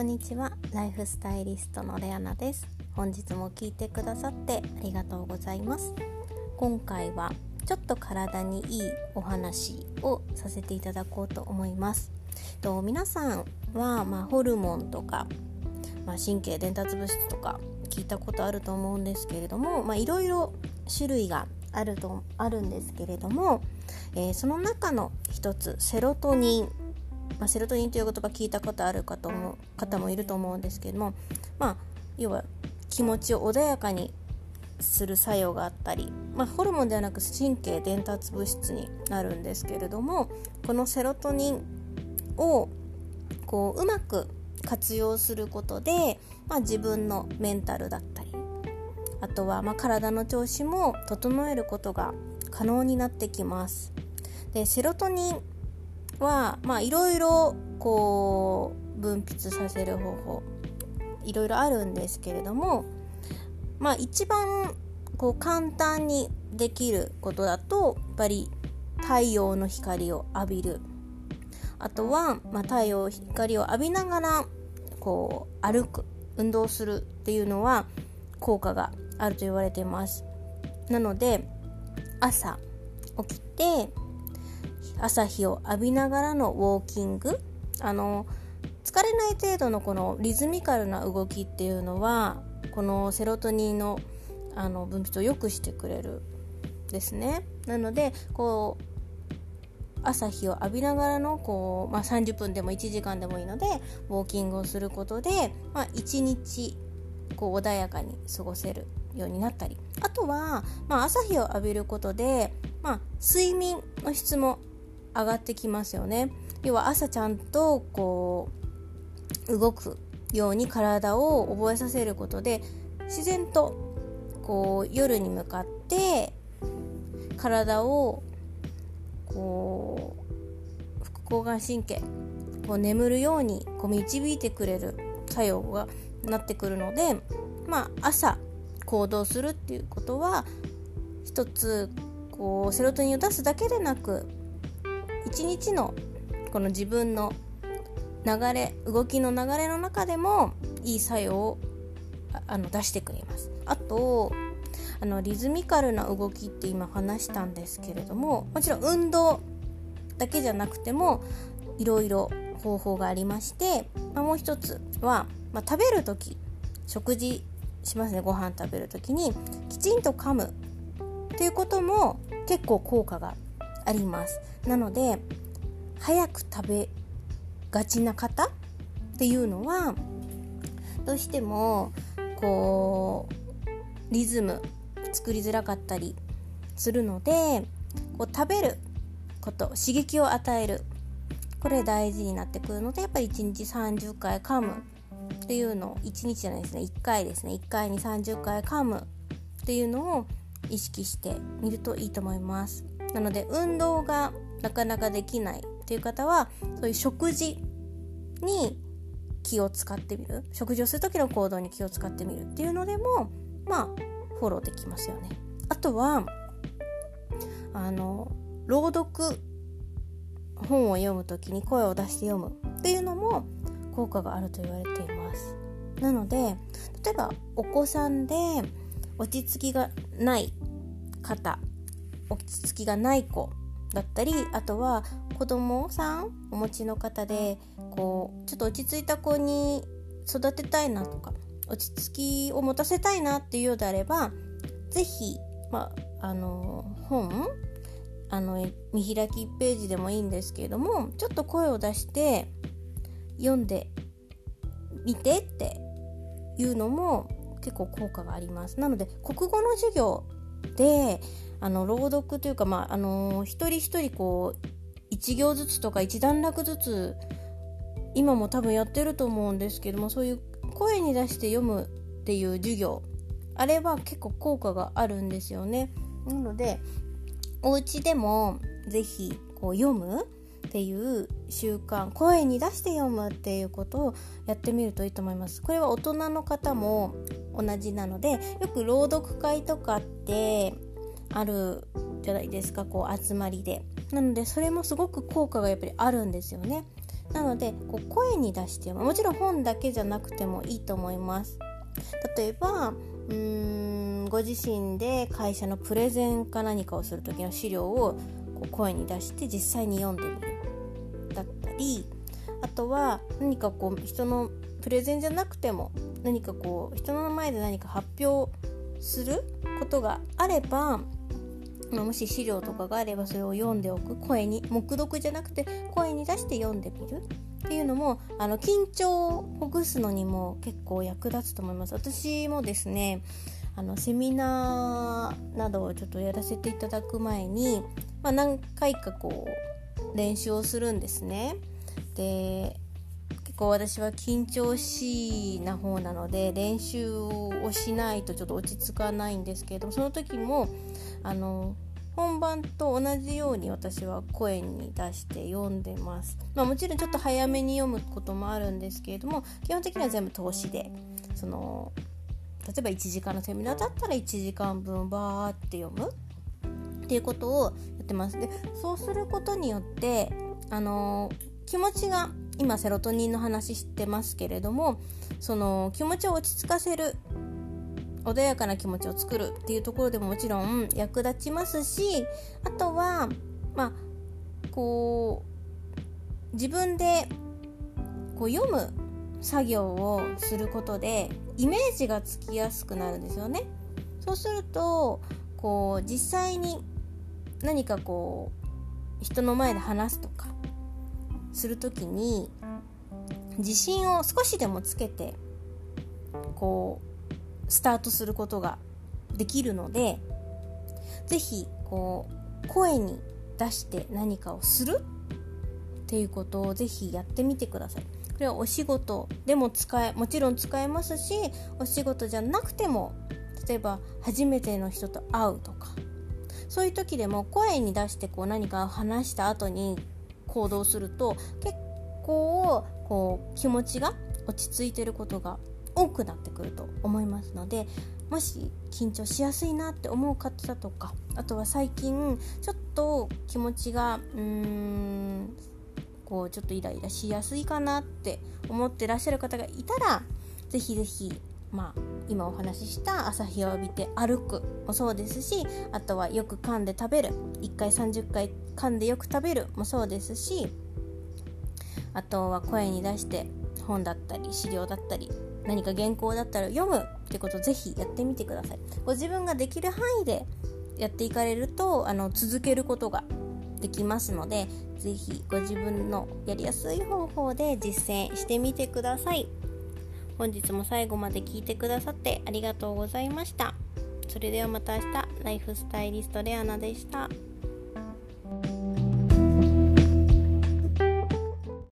こんにちは。ライフスタイリストのレアナです。本日も聞いてくださってありがとうございます。今回はちょっと体にいいお話をさせていただこうと思います。と皆さんは、まあ、ホルモンとか、まあ、神経伝達物質とか聞いたことあると思うんですけれども、まあ、いろいろ種類があるとあるんですけれども、えー、その中の一つセロトニン。まあ、セロトニンという言葉聞いたことあるかと思う方もいると思うんですけども、まあ、要は気持ちを穏やかにする作用があったり、まあ、ホルモンではなく神経伝達物質になるんですけれどもこのセロトニンをこううまく活用することで、まあ、自分のメンタルだったりあとはま体の調子も整えることが可能になってきます。でセロトニンはまあいろいろこう分泌させる方法いろいろあるんですけれどもまあ一番こう簡単にできることだとやっぱり太陽の光を浴びる。あとは、まあ、太陽光を浴びながらこう歩く運動するっていうのは効果があると言われています。なので朝起きて朝日を浴びながらのウォーキング。あの疲れない程度のこのリズミカルな動きっていうのはこのセロトニンのあの分泌を良くしてくれるですね。なのでこう朝日を浴びながらのこう、まあ、30分でも1時間でもいいのでウォーキングをすることで、まあ、1日こう穏やかに過ごせるようになったり。あとは、まあ、朝日を浴びることで、まあ、睡眠の質も上がってきますよね。要は朝ちゃんとこう動くように体を覚えさせることで自然とこう夜に向かって体をこう副交感神経こう眠るようにこう導いてくれる作用がなってくるのでまあ朝行動するっていうことは一つこうセロトニンを出すだけでなく一日のこの自分の流れ動きの流れの中でもいい作用をあの出してくれます。あとあのリズミカルな動きって今話したんですけれどももちろん運動だけじゃなくてもいろいろ方法がありまして、まあ、もう一つは、まあ、食べる時食事しますね。ご飯食べる時にきちんと噛むっていうことも結構効果があります。なので早く食べがちな方っていうのはどうしてもこうリズム作りづらかったりするのでこう食べること刺激を与えるこれ大事になってくるのでやっぱり1日30回噛むっていうのを1日じゃないですね。1回ですね。1回に30回噛むっていうのを意識してみるといいと思います。なので運動がなかなかできないっていう方はそういう食事に気を使ってみる。食事をする時の行動に気を使ってみるっていうのでもまあフォローできますよね。あとはあの朗読本を読む時に声を出して読むっていうのも効果があると言われています。なので例えばお子さんで落ち着きがない方落ち着きがない子だったりあとは子供さんお持ちの方でこうちょっと落ち着いた子に育てたいなとか落ち着きを持たせたいなっていうようであれば是非、まあ、の本あの見開き1ページでもいいんですけれどもちょっと声を出して読んでみてっていうのも結構効果があります。なので国語の授業であの朗読というか、まああのー、一人一人こう一行ずつとか一段落ずつ今も多分やってると思うんですけどもそういう声に出して読むっていう授業あれは結構効果があるんですよね。なのでお家でも是非こう読むっていう習慣声に出して読むっていうことをやってみるといいと思いますこれは大人の方も同じなのでよく朗読会とかってあるじゃないですかこう集まりで。なのでそれもすごく効果がやっぱりあるんですよね。なのでこう声に出してもちろん本だけじゃなくてもいいと思います。例えばうーんご自身で会社のプレゼンか何かをする時の資料をこう声に出して実際に読んでみる。だったりあとは何かこう人のプレゼンじゃなくても何かこう人の前で何か発表することがあればまあ、もし資料とかがあればそれを読んでおく声に黙読じゃなくて声に出して読んでみるっていうのもあの緊張をほぐすのにも結構役立つと思います。私もですねあのセミナーなどをちょっとやらせていただく前に、まあ、何回かこう練習をするんですね。で構私は緊張しいな方なので練習をしないとちょっと落ち着かないんですけれどもその時もあの本番と同じように私は声に出して読んでます、まあ、もちろんちょっと早めに読むこともあるんですけれども基本的には全部通しでその例えば1時間のセミナーだったら1時間分バーって読む。っていうことをやってます。でそうすることによってあの気持ちが今セロトニンの話してますけれどもその気持ちを落ち着かせる穏やかな気持ちを作るっていうところでももちろん役立ちますしあとはまあこう自分でこう読む作業をすることでイメージがつきやすくなるんですよね。そうするとこう実際に何かこう人の前で話すとかする時に自信を少しでもつけてこうスタートすることができるので是非こう声に出して何かをするっていうことを是非やってみてください。これはお仕事でも使えもちろん使えますしお仕事じゃなくても例えば初めての人と会うとかそういう時でも声に出してこう何か話した後に行動すると結構こう気持ちが落ち着いてることが多くなってくると思いますのでもし緊張しやすいなって思う方とかあとは最近ちょっと気持ちがうーんこうちょっとイライラしやすいかなって思ってらっしゃる方がいたら是非是非まあ今お話しした朝日を浴びて歩くもそうですしあとはよく噛んで食べる1回30回噛んでよく食べるもそうですしあとは声に出して本だったり資料だったり何か原稿だったら読むってことをぜひやってみてください。ご自分ができる範囲でやっていかれるとあの続けることができますのでぜひご自分のやりやすい方法で実践してみてください。本日も最後まで聞いてくださってありがとうございましたそれではまた明日ライフスタイリストレアナでした。